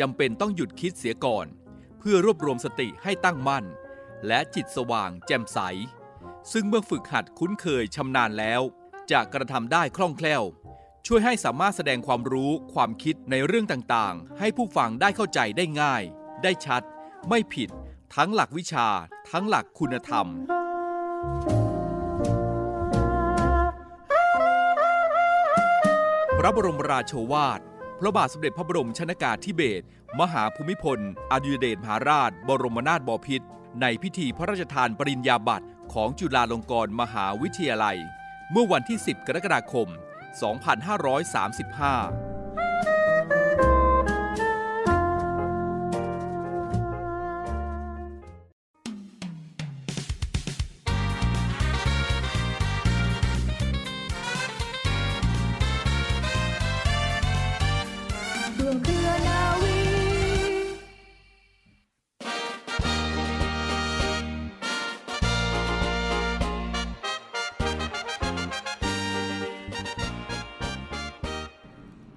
จำเป็นต้องหยุดคิดเสียก่อน เพื่อรวบรวมสติให้ตั้งมั่น และจิตสว่างแจ่มใส ซึ่งเมื่อฝึกหัดคุ้นเคยชำนาญแล้ว จะกระทำได้คล่องแคล่ว ช่วยให้สามารถแสดงความรู้ความคิดในเรื่องต่างๆ ให้ผู้ฟังได้เข้าใจได้ง่าย ได้ชัด ไม่ผิด ทั้งหลักวิชา ทั้งหลักคุณธรรม พระบรมราโชวาท พระบาทสมเด็จพระบรมชนากาธิเบศรมหาภูมิพล อดุลยเดชมหาราช บรมนาถบพิตรในพิธีพระราชทานปริญญาบัตรของจุฬาลงกรณ์มหาวิทยาลัย เมื่อวันที่ 10 กรกฎาคม 2535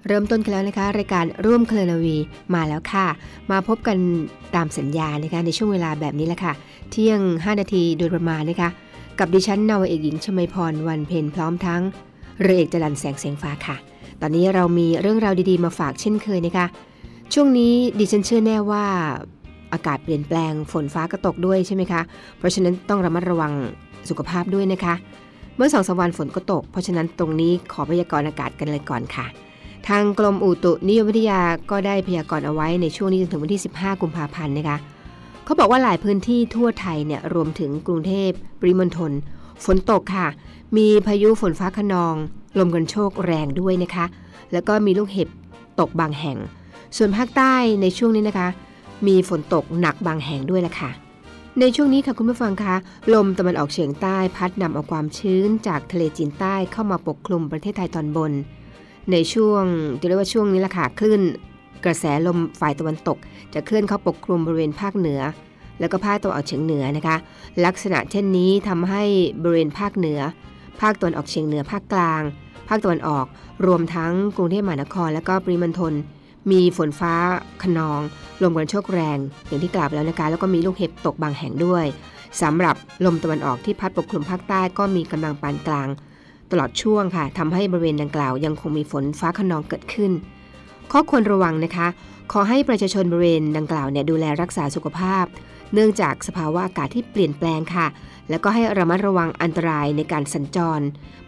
เริ่มต้นกันแล้วนะคะ รายการร่วมเคลนาวีมาแล้วค่ะ มาพบกันตามสัญญานะคะในช่วงเวลาแบบนี้แหละค่ะ เที่ยง 5 นาทีโดยประมาณนะคะ กับดิฉันนาวเอกหญิงชมพรวันเพ็ญพร้อมทั้งเรือเอกจรันแสงเสียงฟ้าค่ะ ตอนนี้เรามีเรื่องราวดีๆมาฝากเช่นเคยนะคะ ช่วงนี้ดิฉันเชื่อแน่ว่าอากาศเปลี่ยนแปลงฝนฟ้าก็ตกด้วยใช่ไหมคะ เพราะฉะนั้นต้องระมัดระวังสุขภาพด้วยนะคะ เมื่อสองสวันฝนก็ตก เพราะฉะนั้นตรงนี้ขอพยากรณ์อากาศกันเลยก่อนค่ะ ทางกรมอุตุนิยมวิทยาก็ได้พยากรณ์เอาไว้ในช่วงนี้จนถึงวันที่ 15 กุมภาพันธ์นะคะเขาบอกว่าหลายพื้นที่ทั่วไทยเนี่ยรวมถึงกรุงเทพปริมณฑลฝนตกค่ะ มีพายุฝนฟ้าขนอง ลมกันโชกแรงด้วยนะคะ แล้วก็มีลูกเห็บตกบางแห่ง ส่วนภาคใต้ในช่วงนี้นะคะ มีฝนตกหนักบางแห่งด้วยละค่ะ ในช่วงนี้ค่ะคุณผู้ฟังคะ ลมตะวันออกเฉียงใต้พัดนำเอาความชื้นจากทะเลจีนใต้เข้ามาปกคลุมประเทศไทยตอนบน ในช่วงจะเรียกว่าช่วงนี้แหละค่ะคลื่นกระแสลมฝ่ายตะวันตก จะเคลื่อนเข้าปกคลุมบริเวณภาคเหนือ แล้วก็ภาคตะวันออกเฉียงเหนือนะคะ ลักษณะเช่นนี้ทำให้บริเวณภาคเหนือ ภาคตะวันออกเฉียงเหนือภาคกลาง ภาคตะวันออก รวมทั้งกรุงเทพมหานคร และก็ปริมณฑลมีฝนฟ้าขนองลมกันโชกแรง อย่างที่กล่าวไปแล้วนะคะแล้วก็มีลูกเห็บตกบางแห่งด้วยสำหรับลมตะวันออกที่พัดปกคลุมภาคใต้ก็มีกำลังปานกลาง ตลอดช่วงค่ะทำให้บริเวณดังกล่าวยังคงมีฝนฟ้าขนองเกิดขึ้น ข้อควรระวังนะคะ ขอให้ประชาชนบริเวณดังกล่าวเนี่ยดูแลรักษาสุขภาพ เนื่องจากสภาวะอากาศที่เปลี่ยนแปลงค่ะ แล้วก็ให้ระมัดระวังอันตรายในการสัญจร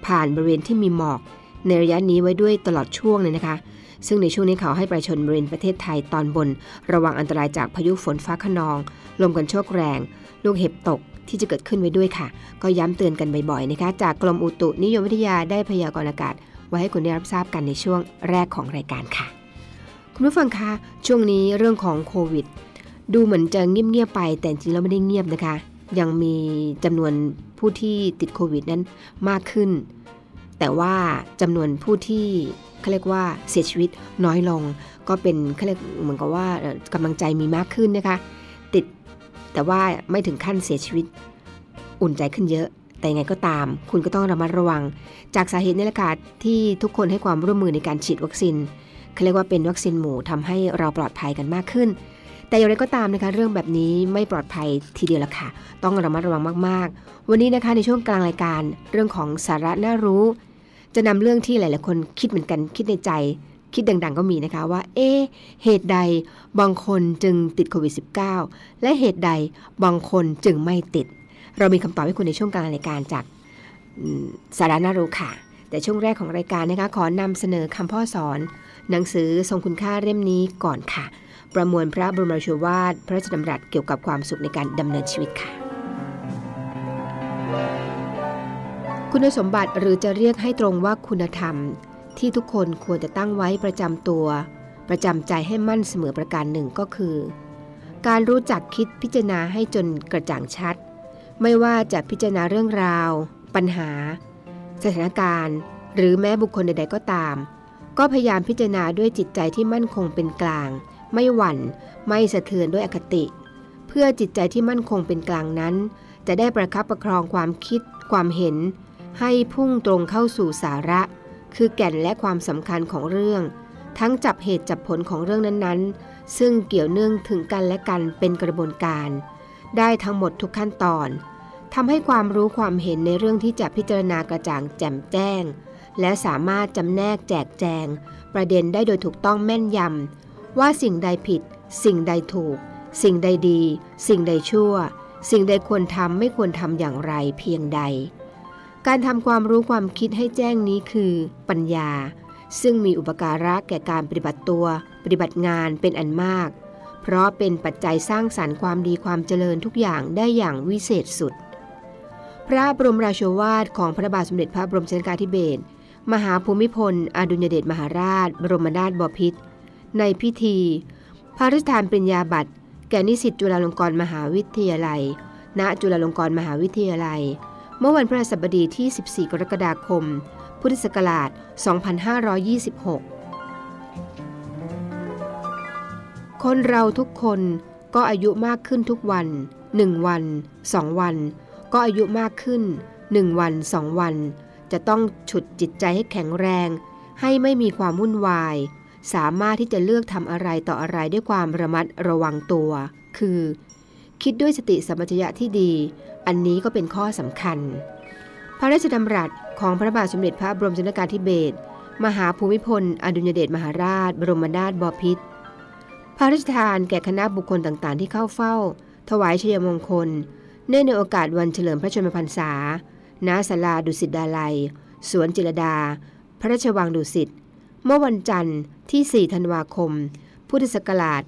ผ่านบริเวณที่มีหมอก ในระยะนี้ไว้ด้วยตลอดช่วงเลยนะคะ ซึ่งในช่วงนี้เขาให้ประชาชนบริเวณประเทศไทยตอนบน ระวังอันตรายจากพายุฝนฟ้าขนอง ลมกันโชกแรง ลูกเห็บตก ที่จะเกิดขึ้นไว้ด้วยค่ะ ก็ย้ำเตือนกันบ่อยๆนะคะ จากกรมอุตุนิยมวิทยาได้พยากรณ์อากาศ ไว้ให้คุณได้รับทราบกันในช่วงแรกของรายการค่ะ คุณผู้ฟังคะช่วงนี้เรื่องของโควิด ดูเหมือนจะเงียบๆไป แต่จริงแล้วไม่ได้เงียบนะคะ ยังมีจำนวนผู้ที่ติดโควิดนั้นมากขึ้น แต่ว่าจำนวนผู้ที่เขาเรียกว่าเสียชีวิตน้อยลง ก็เป็นเขาเรียกเหมือนกับว่ากำลังใจมีมากขึ้นนะคะ แต่ว่าไม่ถึงขั้นเสียชีวิต อุ่นใจขึ้นเยอะ แต่ยังไงก็ตาม คุณก็ต้องระมัดระวัง จากสาเหตุนี้แหละค่ะที่ทุกคนให้ความร่วมมือในการฉีดวัคซีนเขาเรียกว่าเป็นวัคซีนหมู่ทำให้เราปลอดภัยกันมากขึ้น แต่อย่างไรก็ตามนะคะ เรื่องแบบนี้ไม่ปลอดภัยทีเดียวละค่ะ ต้องระมัดระวังมาก ๆ วันนี้นะคะในช่วงกลางรายการ เรื่องของสาระน่ารู้ จะนำเรื่องที่หลาย ๆ คนคิดเหมือนกันคิดในใจ คิดดังๆ ก็มีนะคะว่า เอ๊ะเหตุใดบางคนจึงติดโควิด -19 และเหตุใดบางคนจึงไม่ติด เรามีคำตอบให้คุณในช่วงกลางรายการจากสาระน่ารู้ค่ะ แต่ช่วงแรกของรายการนะคะขอนำเสนอคำพ่อสอน หนังสือทรงคุณค่าเล่มนี้ก่อนค่ะ ประมวลพระบรมราชวาท พระราชดำรัสเกี่ยวกับความสุขในการดำเนินชีวิตค่ะคุณสมบัติหรือจะเรียกให้ตรงว่าคุณธรรม ที่ทุกคนควรจะตั้งไว้ประจำตัว ประจำใจให้มั่นเสมอประการหนึ่งก็คือ การรู้จักคิดพิจารณาให้จนกระจ่างชัด ไม่ว่าจะพิจารณาเรื่องราว ปัญหา สถานการณ์ หรือแม้บุคคลใดๆก็ตาม ก็พยายามพิจารณาด้วยจิตใจที่มั่นคงเป็นกลาง ไม่หวั่น ไม่สะเทือนด้วยอคติ เพื่อจิตใจที่มั่นคงเป็นกลางนั้น จะได้ประคับประครองความคิด ความเห็น ให้พุ่งตรงเข้าสู่สาระ คือแก่นและความสำคัญของเรื่อง ทั้งจับเหตุจับผลของเรื่องนั้นๆ ซึ่งเกี่ยวเนื่องถึงกันและกันเป็นกระบวนการ ได้ทั้งหมดทุกขั้นตอนทำให้ความรู้ความเห็นในเรื่องที่จะพิจารณากระจ่างแจ่มแจ้ง และสามารถจำแนกแจกแจง ประเด็นได้โดยถูกต้องแม่นยำว่าสิ่งใดผิด สิ่งใดถูก สิ่งใดดี สิ่งใดชั่ว สิ่งใดควรทำไม่ควรทำอย่างไรเพียงใด การทำความรู้ความคิดให้แจ้งนี้คือปัญญา ซึ่งมีอุปการะแก่การปฏิบัติตัว ปฏิบัติงานเป็นอันมาก เพราะเป็นปัจจัยสร้างสารรค์ความดีความเจริญทุกอย่างได้อย่างวิเศษสุด พระบรมราโชวาทของพระบาทสมเด็จพระบรมชนกาธิเบศรมหาภูมิพล อดุลยเดชมหาราช บรมนาถบพิตรในพิธี พระราชทานปริญญาบัตร แก่นิสิตจุฬาลงกรณ์มหาวิทยาลัย ณ จุฬาลงกรณ์มหาวิทยาลัย เมื่อวันพฤหัสบดีที่ 14 กรกฎาคม พุทธศักราช 2526 คนเราทุกคนก็อายุมากขึ้นทุกวัน 1 วัน 2 วัน ก็อายุมากขึ้น 1 วัน 2 วัน จะต้องฉุดจิตใจให้แข็งแรง ให้ไม่มีความวุ่นวาย สามารถที่จะเลือกทำอะไรต่ออะไรด้วยความระมัดระวังตัว คือ คิดด้วยสติสัมปชัญญะที่ดี อันนี้ก็เป็นข้อสำคัญ พระราชดำรัสของพระบาทสมเด็จพระบรมชนกาธิเบศรมหาภูมิพล อดุลยเดชมหาราช บรมนาถบพิตรพระราชทานแก่คณะบุคคลต่างๆ ที่เข้าเฝ้า ถวายชัยมงคล เนื่องในโอกาสวันเฉลิมพระชนมพรรษา ณ ศาลาดุสิตดาลัย สวนจิรดา พระราชวังดุสิต เมื่อวันจันทร์ที่ 4 ธันวาคม พุทธศักราช 2532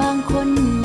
บางคน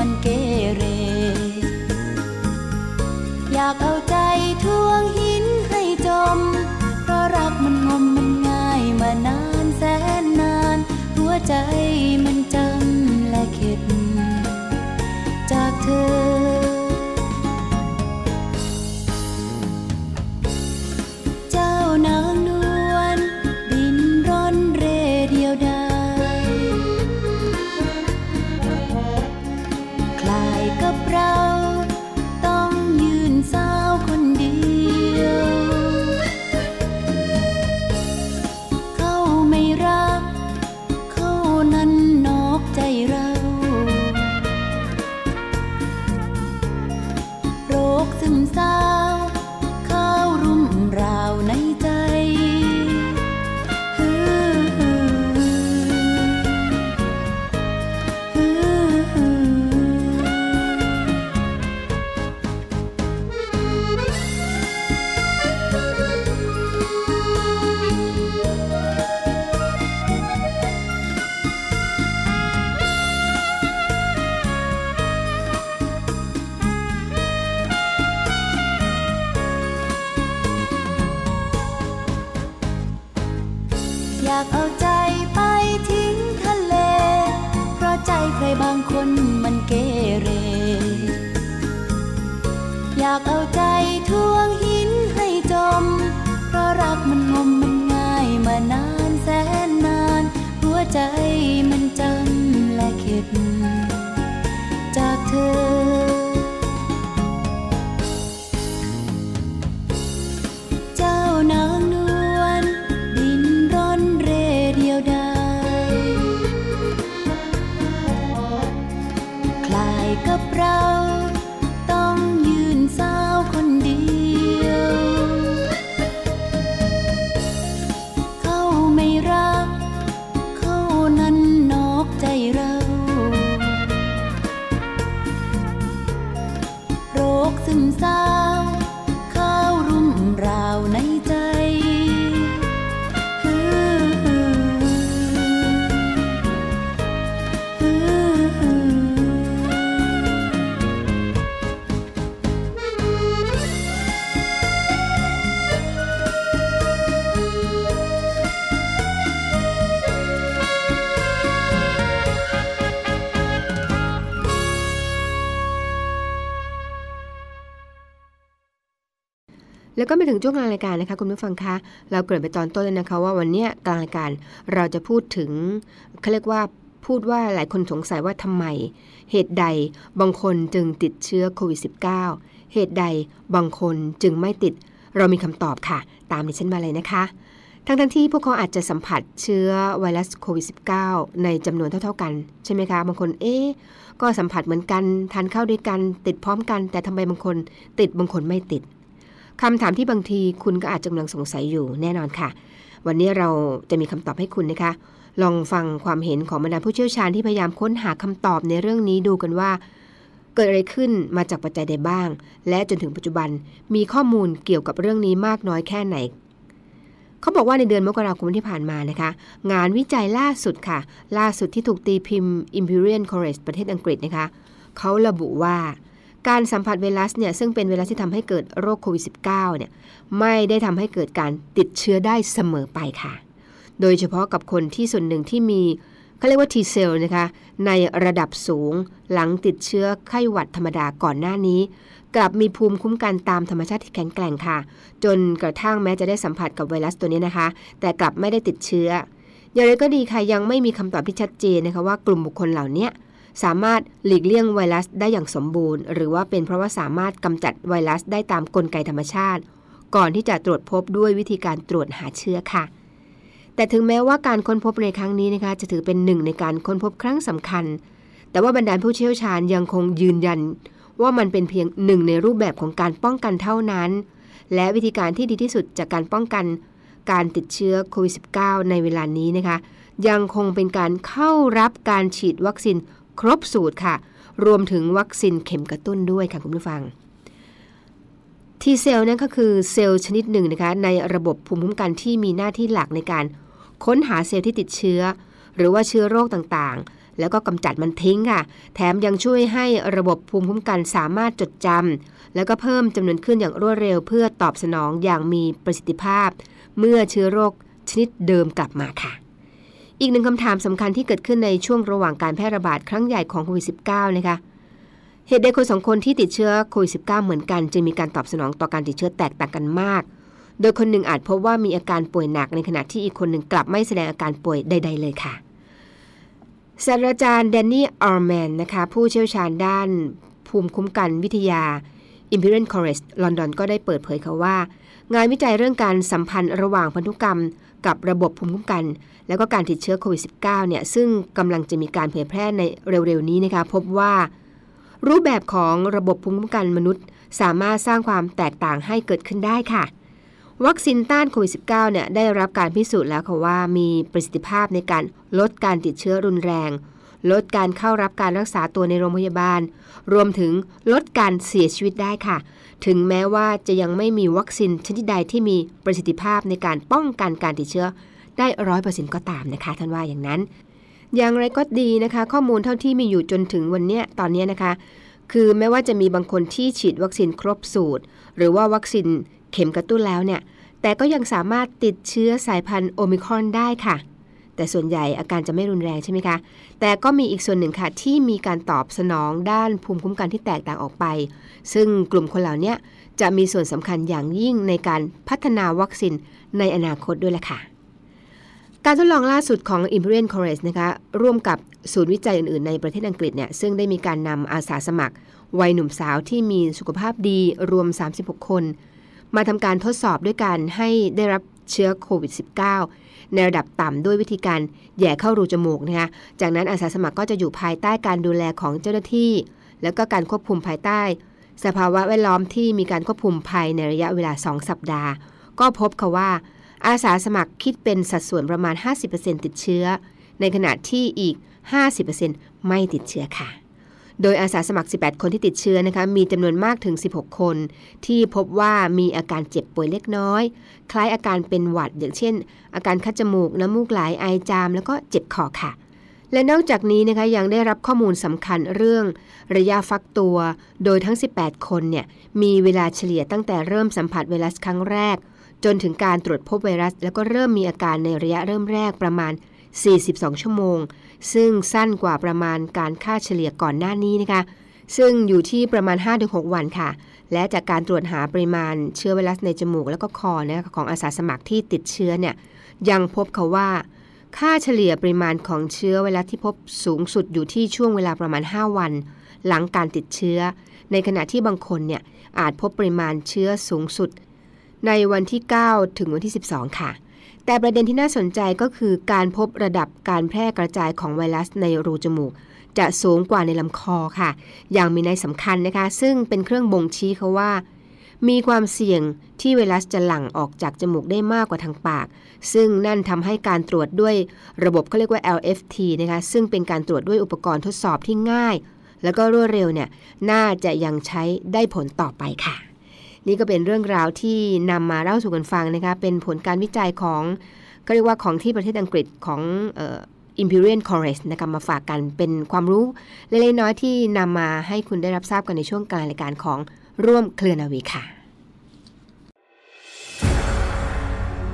挣扎。 อยากเอาใจทวงหิ ก็มาถึงช่วงกลางรายการนะคะคุณผู้ฟังคะ เราเกริ่นไปตอนต้นเลยนะคะ ว่าวันนี้กลางรายการเราจะพูดถึงเขาเรียกว่าพูดว่าหลายคนสงสัยว่าทำไม เหตุใดบางคนจึงติดเชื้อโควิด -19 เหตุใดบางคนจึงไม่ติด เรามีคำตอบค่ะ ตามดิฉันมาเลยนะคะทั้งทั้งที่พวกเขาอาจจะสัมผัสเชื้อไวรัสโควิด -19 ในจำนวนเท่า ๆ กัน ใช่ไหมคะ บางคนเอ๊ก็สัมผัสเหมือนกัน ทานข้าวด้วยกัน ติดพร้อมกัน แต่ทำไมบางคนติดบางคนไม่ติด คำถามที่บางทีคุณก็อาจจะกำลังสงสัยอยู่แน่นอนค่ะ วันนี้เราจะมีคำตอบให้คุณนะคะ ลองฟังความเห็นของบรรดาผู้เชี่ยวชาญที่พยายามค้นหาคำตอบในเรื่องนี้ดูกันว่า เกิดอะไรขึ้นมาจากปัจจัยใดบ้าง และจนถึงปัจจุบันมีข้อมูลเกี่ยวกับเรื่องนี้มากน้อยแค่ไหนเขาบอกว่าในเดือนมกราคมที่ผ่านมานะคะ งานวิจัยล่าสุดค่ะ ล่าสุดที่ถูกตีพิมพ์ Imperial College ประเทศอังกฤษนะคะเขาระบุว่า การสัมผัสไวรัสเนี่ยซึ่งเป็นไวรัสที่ทำให้เกิดโรคโควิด -19 เนี่ยไม่ได้ทำให้เกิดการติดเชื้อได้เสมอไปค่ะ โดยเฉพาะกับคนที่ส่วนหนึ่งที่มีเขาเรียกว่า T cell นะคะในระดับสูงหลังติดเชื้อไข้หวัดธรรมดาก่อนหน้านี้ กลับมีภูมิคุ้มกันตามธรรมชาติที่แข็งแกร่งค่ะ จนกระทั่งแม้จะได้สัมผัสกับไวรัสตัวนี้นะคะ แต่กลับไม่ได้ติดเชื้ออย่างไรก็ดีค่ะยังไม่มีคำตอบที่ชัดเจนนะคะว่ากลุ่มบุคคลเหล่านี้ สามารถหลีกเลี่ยงไวรัสได้อย่างสมบูรณ์ หรือว่าเป็นเพราะว่าสามารถกำจัดไวรัสได้ตามกลไกธรรมชาติ ก่อนที่จะตรวจพบด้วยวิธีการตรวจหาเชื้อค่ะ แต่ถึงแม้ว่าการค้นพบในครั้งนี้นะคะจะถือเป็นหนึ่งในการค้นพบครั้งสำคัญ แต่ว่าบรรดาผู้เชี่ยวชาญยังคงยืนยัน ว่ามันเป็นเพียงหนึ่งในรูปแบบของการป้องกันเท่านั้น และวิธีการที่ดีที่สุดจากการป้องกันการติดเชื้อโควิด -19 ในเวลานี้นะคะ ยังคงเป็นการเข้ารับการฉีดวัคซีน ครบสูตรค่ะ รวมถึงวัคซีนเข็มกระตุ้นด้วยค่ะคุณผู้ฟัง T เซลล์นั่นก็คือเซลล์ชนิดหนึ่งนะคะในระบบภูมิคุ้มกันที่มีหน้าที่หลักในการค้นหาเซลล์ที่ติดเชื้อ หรือว่าเชื้อโรคต่างๆ แล้วก็กำจัดมันทิ้งค่ะ แถมยังช่วยให้ระบบภูมิคุ้มกันสามารถจดจำแล้วก็เพิ่มจำนวนขึ้นอย่างรวดเร็ว เพื่อตอบสนองอย่างมีประสิทธิภาพ เมื่อเชื้อโรคชนิดเดิมกลับมาค่ะ อีกหนึ่งคำถามสำคัญที่เกิดขึ้นในช่วงระหว่างการแพร่ระบาดครั้งใหญ่ของโควิด -19 นะคะ เหตุใดคนสองคนที่ติดเชื้อโควิด -19 เหมือนกัน จึงมีการตอบสนองต่อการติดเชื้อแตกต่างกันมาก โดยคนหนึ่งอาจพบว่ามีอาการป่วยหนักในขณะที่อีกคนหนึ่งกลับไม่แสดงอาการป่วยใด ๆ เลยค่ะศาสตราจารย์แดนนี่อาร์แมนนะคะผู้เชี่ยวชาญด้านภูมิคุ้มกันวิทยา Imperial College ลอนดอนก็ได้เปิดเผยค่ะว่า งานวิจัยเรื่องการสัมพันธ์ระหว่างพันธุกรรม กับระบบภูมิคุ้มกัน แล้วก็การติดเชื้อโควิด -19 เนี่ยซึ่งกำลังจะมีการเผยแพร่ในเร็วๆนี้นะคะพบว่า รูปแบบของระบบภูมิคุ้มกันมนุษย์ สามารถสร้างความแตกต่างให้เกิดขึ้นได้ค่ะ วัคซีนต้านโควิด -19 เนี่ยได้รับการพิสูจน์แล้วค่ะว่ามีประสิทธิภาพในการลดการติดเชื้อรุนแรง ลดการเข้ารับการรักษาตัวในโรงพยาบาล รวมถึงลดการเสียชีวิตได้ค่ะ ถึงแม้ว่าจะยังไม่มีวัคซีนชนิดใดที่มีประสิทธิภาพในการป้องกันการติดเชื้อได้ร้อยเปอร์เซ็นต์ก็ตามนะคะท่านว่าอย่างนั้น อย่างไรก็ดีนะคะ ข้อมูลเท่าที่มีอยู่จนถึงวันนี้ตอนนี้นะคะ คือแม้ว่าจะมีบางคนที่ฉีดวัคซีนครบสูตร หรือว่าวัคซีนเข็มกระตุ้นแล้วเนี่ยแต่ก็ยังสามารถติดเชื้อสายพันธุ์โอมิครอนได้ค่ะ แต่ส่วนใหญ่อาการจะไม่รุนแรงใช่ไหมคะ แต่ก็มีอีกส่วนหนึ่งค่ะที่มีการตอบสนองด้านภูมิคุ้มกันที่แตกต่างออกไป ซึ่งกลุ่มคนเหล่านี้จะมีส่วนสำคัญอย่างยิ่งในการพัฒนาวัคซีนในอนาคตด้วยแหละค่ะ การทดลองล่าสุดของ Imperial College นะคะร่วมกับศูนย์วิจัยอื่น ๆ ในประเทศอังกฤษเนี่ยซึ่งได้มีการนำอาสาสมัคร วัยหนุ่มสาวที่มีสุขภาพดีรวม 36 คน มาทำการทดสอบด้วยการให้ได้รับเชื้อโควิด -19 ในระดับต่ำด้วยวิธีการแย่เข้ารูจมูกนะคะ จากนั้นอาสาสมัครก็จะอยู่ภายใต้การดูแลของเจ้าหน้าที่ แล้วก็การควบคุมภายใต้ สภาวะแวดล้อมที่มีการควบคุมภายในระยะเวลา 2 สัปดาห์ ก็พบค่ะว่า อาสาสมัครคิดเป็นสัดส่วนประมาณ 50%ติดเชื้อ ในขณะที่อีก 50%ไม่ติดเชื้อค่ะ โดยอาสาสมัคร 18 คนที่ติดเชื้อนะคะ มีจำนวนมากถึง 16 คน ที่พบว่ามีอาการเจ็บป่วยเล็กน้อย คล้ายอาการเป็นหวัด อย่างเช่น อาการคัดจมูก น้ำมูกไหล ไอจาม แล้วก็เจ็บคอค่ะ และนอกจากนี้นะคะยังได้รับข้อมูลสำคัญเรื่อง ระยะฟักตัว โดยทั้ง 18 คนเนี่ย มีเวลาเฉลี่ยตั้งแต่เริ่มสัมผัสไวรัสครั้งแรก จนถึงการตรวจพบไวรัส แล้วก็เริ่มมีอาการในระยะเริ่มแรกประมาณ 42 ชั่วโมง ซึ่งสั้นกว่าประมาณการค่าเฉลี่ยก่อนหน้านี้นะคะ ซึ่งอยู่ที่ประมาณ 5-6 วันค่ะ และจากการตรวจหาปริมาณเชื้อไวรัสในจมูกแล้วก็คอนะคะของอาสาสมัครที่ติดเชื้อเนี่ยยังพบเขาว่า ค่าเฉลี่ยปริมาณของเชื้อไวรัสที่พบสูงสุดอยู่ที่ช่วงเวลาประมาณ 5 วัน หลังการติดเชื้อ ในขณะที่บางคนเนี่ยอาจพบปริมาณเชื้อสูงสุด ในวันที่ 9 ถึงวันที่ 12 ค่ะ แต่ประเด็นที่น่าสนใจก็คือการพบระดับการแพร่กระจายของไวรัสในรูจมูก จะสูงกว่าในลำคอค่ะ อย่างมีนัยสำคัญนะคะ ซึ่งเป็นเครื่องบ่งชี้เขาว่า มีความเสี่ยงที่ไวรัสจะหลั่งออกจากจมูกได้มากกว่าทางปาก ซึ่งนั่นทำให้การตรวจด้วยระบบเขาเรียกว่า LFT นะคะ ซึ่งเป็นการตรวจด้วยอุปกรณ์ทดสอบที่ง่าย แล้วก็รวดเร็วเนี่ย น่าจะยังใช้ได้ผลต่อไปค่ะ นี่ก็เป็นเรื่องราวที่นำมาเล่าสู่กันฟังนะคะเป็นผลการวิจัยของก็เรียกว่าของที่ประเทศอังกฤษของอิมพีเรียนคอร์เรสนะคะมาฝากกันเป็นความรู้เล็กๆน้อยๆที่นำมาให้คุณได้รับทราบกันในช่วงกลางรายการของร่วมเคลือนาวีค่ะ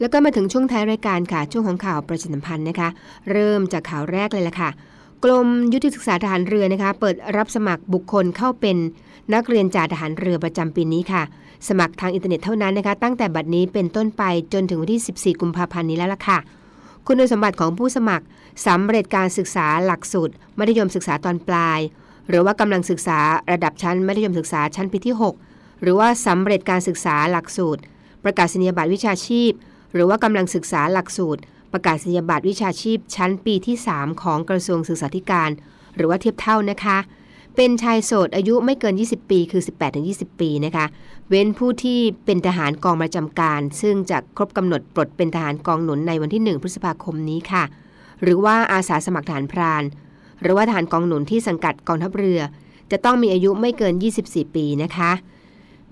แล้วก็มาถึงช่วงท้ายรายการค่ะ ช่วงของข่าวประชาสัมพันธ์นะคะ เริ่มจากข่าวแรกเลยละค่ะ กรมยุทธศึกษาทหารเรือนะคะ เปิดรับสมัครบุคคลเข้าเป็นนักเรียนจ่าทหารเรือประจำปีนี้ค่ะ สมัครทางอินเทอร์เน็ตเท่านั้นนะคะ ตั้งแต่บัดนี้เป็นต้นไปจนถึงวันที่ 14 กุมภาพันธ์นี้แล้วล่ะค่ะ คุณสมบัติของผู้สมัครสำเร็จการศึกษาหลักสูตรมัธยมศึกษาตอนปลาย หรือว่ากำลังศึกษาระดับชั้นมัธยมศึกษาชั้นปีที่ 6 หรือว่าสำเร็จการศึกษาหลักสูตร ประกาศนียบัตรวิชาชีพ หรือว่ากำลังศึกษาหลักสูตร ประกาศนียบัตรวิชาชีพชั้นปีที่ 3 ของกระทรวงศึกษาธิการ หรือว่าเทียบเท่านะคะ เป็นชายโสดอายุไม่เกิน 20 ปีคือ 18-20 ปีนะคะ เว้นผู้ที่เป็นทหารกองประจำการ ซึ่งจะครบกำหนดปลดเป็นทหารกองหนุนในวันที่ 1 พฤษภาคมนี้ค่ะ หรือว่าอาสาสมัครทหารพราน หรือว่าทหารกองหนุนที่สังกัดกองทัพเรือ จะต้องมีอายุไม่เกิน 24 ปีนะคะ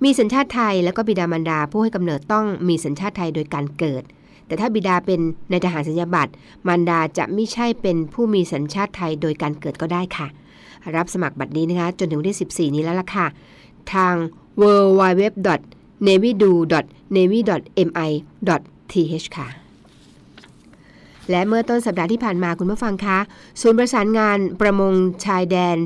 มีสัญชาติไทยแล้วก็บิดามารดาผู้ให้กำเนิดต้องมีสัญชาติไทยโดยการเกิด แต่ถ้าบิดาเป็นในทหารสัญญาบัตรมารดาจะไม่ใช่เป็นผู้มีสัญชาติไทยโดยการเกิดก็ได้ค่ะ รับสมัครบัตรนี้นะคะ จนถึงวันที่ 14 นี้แล้วล่ะค่ะ ทาง w w w n a v y d o n a v y m i t h ค่ะและเมื่อต้นสัปดาห์ที่ผ่านมาคุณผู้ฟังคะ ศูนย์ประสานงานประมงชายแดน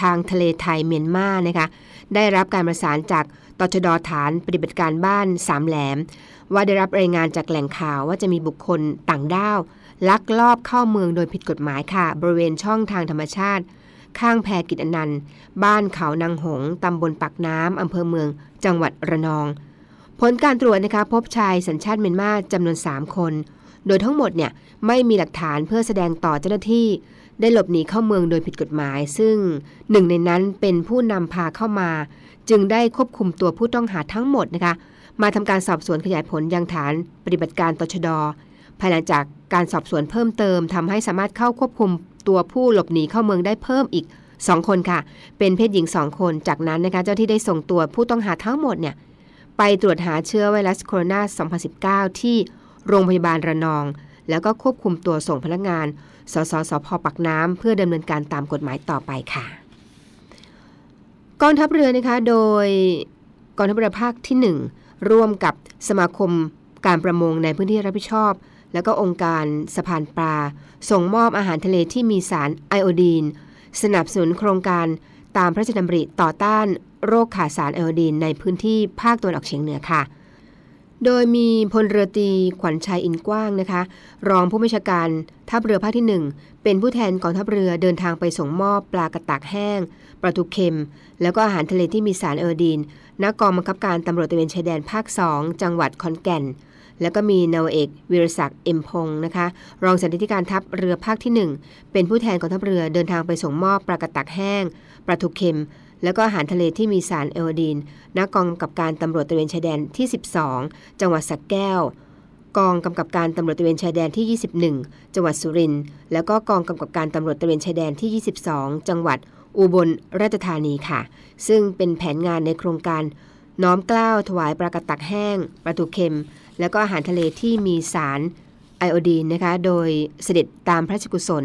ทางทะเลไทยเมียนมานะคะ ได้รับการประสานจาก ตชดฐานปฏิบัติการบ้านสามแหลม ว่าได้รับรายงานจากแหล่งข่าวว่าจะมีบุคคลต่างด้าว ลักลอบเข้าเมืองโดยผิดกฎหมายค่ะ บริเวณช่องทางธรรมชาติ ข้างแพรกิจอนันต์บ้านเขานางหงตำบลปักน้ำอำเภอเมือง จังหวัดระนอง ผลการตรวจนะคะพบชายสัญชาติเมียนมาจำนวน 3 คน โดยทั้งหมดเนี่ยไม่มีหลักฐานเพื่อแสดงต่อเจ้าหน้าที่ ได้หลบหนีเข้าเมืองโดยผิดกฎหมาย ซึ่งหนึ่งในนั้นเป็นผู้นำพาเข้ามา จึงได้ควบคุมตัวผู้ต้องหาทั้งหมดนะคะ มาทำการสอบสวนขยายผลยังฐานปฏิบัติการตชดภายหลังจากการสอบสวนเพิ่มเติมทำให้สามารถเข้าควบคุมตัวผู้หลบหนีเข้าเมืองได้เพิ่มอีก 2 คนค่ะ เป็นเพศหญิง 2 คน จากนั้นนะคะเจ้าที่ได้ส่งตัวผู้ต้องหาทั้งหมดเนี่ยไปตรวจหาเชื้อไวรัสโคโรนา 2019 ที่โรงพยาบาลระนอง แล้วก็ควบคุมตัวส่งพนักงาน สสสพปักน้ำเพื่อดำเนินการตามกฎหมายต่อไปค่ะ กองทัพเรือนะคะโดยกองทัพเรือภาคที่ 1 ร่วมกับสมาคมการประมงในพื้นที่รับผิดชอบ แล้วก็องค์การสะพานปลา ส่งมอบอาหารทะเลที่มีสารไอโอดีน สนับสนุนโครงการตามพระราชดำริต่อต้านโรคขาดสารไอโอดีนในพื้นที่ภาคตะวันออกเฉียงเหนือค่ะ โดยมีพลเรือตีขวัญชัยอินกว้างนะคะ รองผู้บัญชาการทัพเรือภาคที่ 1 เป็นผู้แทนกองทัพเรือเดินทางไปส่งมอบปลากระตักแห้ง ปลาทูเค็ม แล้วก็อาหารทะเลที่มีสารไอโอดีนณกองบังคับการตำรวจตระเวนชายแดนภาค 2 จังหวัดขอนแก่น แล้วก็มีนาวเอกวิรศักดิ์เอ็มพงศ์นะคะ รองสันติการทัพเรือภาคที่ 1 เป็นผู้แทนกองทัพเรือเดินทางไปส่งมอบปลากระตักแห้งปลาทูเค็ม แล้วก็อาหารทะเลที่มีสารไอโอดีนณกองกับการตำรวจตระเวนชายแดนที่ 12 จังหวัดสระแก้ว กองกำกับการตำรวจตระเวนชายแดนที่ 21 จังหวัดสุรินทร์แล้วก็กองกำกับการตำรวจตระเวนชายแดนที่ 22 จังหวัดอุบลราชธานีค่ะ ซึ่งเป็นแผนงานในโครงการ น้อมเกล้าวถวายปลากระตักแห้งปลาทูเค็ม แล้วก็อาหารทะเลที่มีสารไอโอดีนนะคะ โดยเสด็จตามพระราชกุศล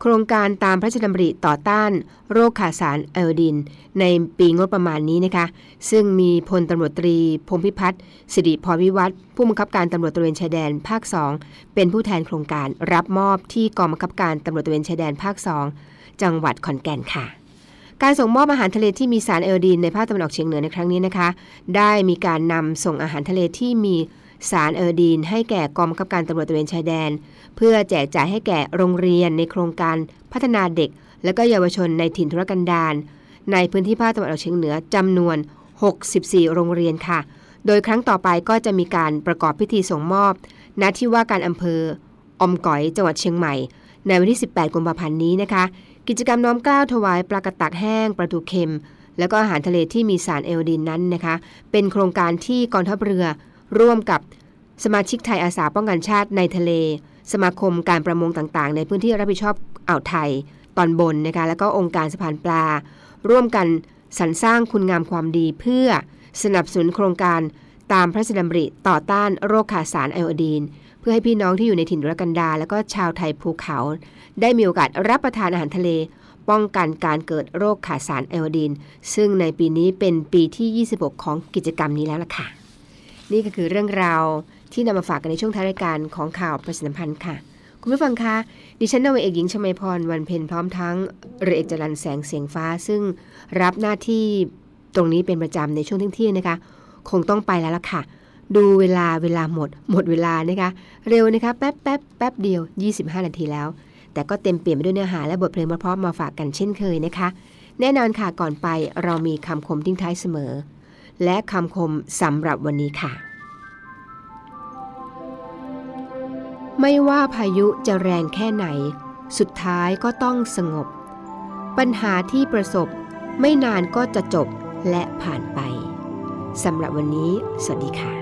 โครงการตามพระราชดำริต่อต้านโรคขาดสารไอโอดีนในปีงบประมาณนี้นะคะ ซึ่งมีพลตำรวจตรีพงพิพัฒน์สิริพรวิวัฒผู้บังคับการตำรวจตระเวนชายแดนภาค 2 เป็นผู้แทนโครงการรับมอบที่กองบังคับการตำรวจตระเวนชายแดนภาค 2 จังหวัดขอนแก่นค่ะการส่งมอบอาหารทะเลที่มีสารไอโอดีนในภาคตะวันออกเฉียงเหนือในครั้งนี้นะคะ ได้มีการนำส่งอาหารทะเลที่มี สารไอโอดีนให้แก่กองบังคับการตำรวจตระเวนชายแดน เพื่อแจกจ่ายให้แก่โรงเรียนในโครงการพัฒนาเด็ก และก็เยาวชนในถิ่นทุรกันดารในพื้นที่ภาคตะวันออกเฉียงเหนือจำนวน 64 โรงเรียนค่ะ โดยครั้งต่อไปก็จะมีการประกอบพิธีส่งมอบณที่ว่าการอำเภออมก๋อยจังหวัดเชียงใหม่ ในวันที่ 18 กุมภาพันธ์นี้นะคะ กิจกรรมน้อมเกล้าวถวายปลากระตักแห้งปลาทูเค็ม แล้วก็อาหารทะเลที่มีสารเอโอดีนนั้นนะคะ เป็นโครงการที่กองทัพเรือ ร่วมกับสมาชิกไทยอาสาป้องกันชาติในทะเล สมาคมการประมงต่างๆ ในพื้นที่รับผิดชอบอ่าวไทยตอนบนนะคะแล้วก็องค์การสะพานปลา ร่วมกันสรรสร้างคุณงามความดีเพื่อสนับสนุนโครงการตามพระราชดำริต่อต้านโรคขาดสารไอโอดีน เพื่อให้พี่น้องที่อยู่ในถิ่นทุรกันดา แล้วก็ชาวไทยภูเขา ได้มีโอกาสรับประทานอาหารทะเล ป้องกันการเกิดโรคขาดสารไอโอดีน ซึ่งในปีนี้เป็นปีที่ 26 ของกิจกรรมนี้แล้วล่ะค่ะ นี่ก็คือเรื่องราวที่นำมาฝากกันในช่วงท้ายรายการของข่าวประชาสัมพันธ์ค่ะ คุณผู้ฟังคะ ดิฉันนาวเอกหญิงชมาพรวันเพ็ญพร้อมทั้งเรือเอกจรันแสงเสียงฟ้า ซึ่งรับหน้าที่ตรงนี้เป็นประจำในช่วงเที่ยงนะคะ คงต้องไปแล้วล่ะค่ะ ดูเวลาเวลาหมด หมดเวลานะคะ เร็วนะคะ แป๊บแป๊บแป๊บเดียว 25 นาทีแล้ว แต่ก็เต็มเปลี่ยนไปด้วยเนื้อหาและบทเพลงพราะๆมาฝากกันเช่นเคยนะคะ แน่นอนค่ะก่อนไปเรามีคำคมทิ้งท้ายเสมอ และคำคมสำหรับวันนี้ค่ะ ไม่ว่าพายุจะแรงแค่ไหน สุดท้ายก็ต้องสงบ ปัญหาที่ประสบไม่นานก็จะจบและผ่านไปสำหรับวันนี้ สวัสดีค่ะ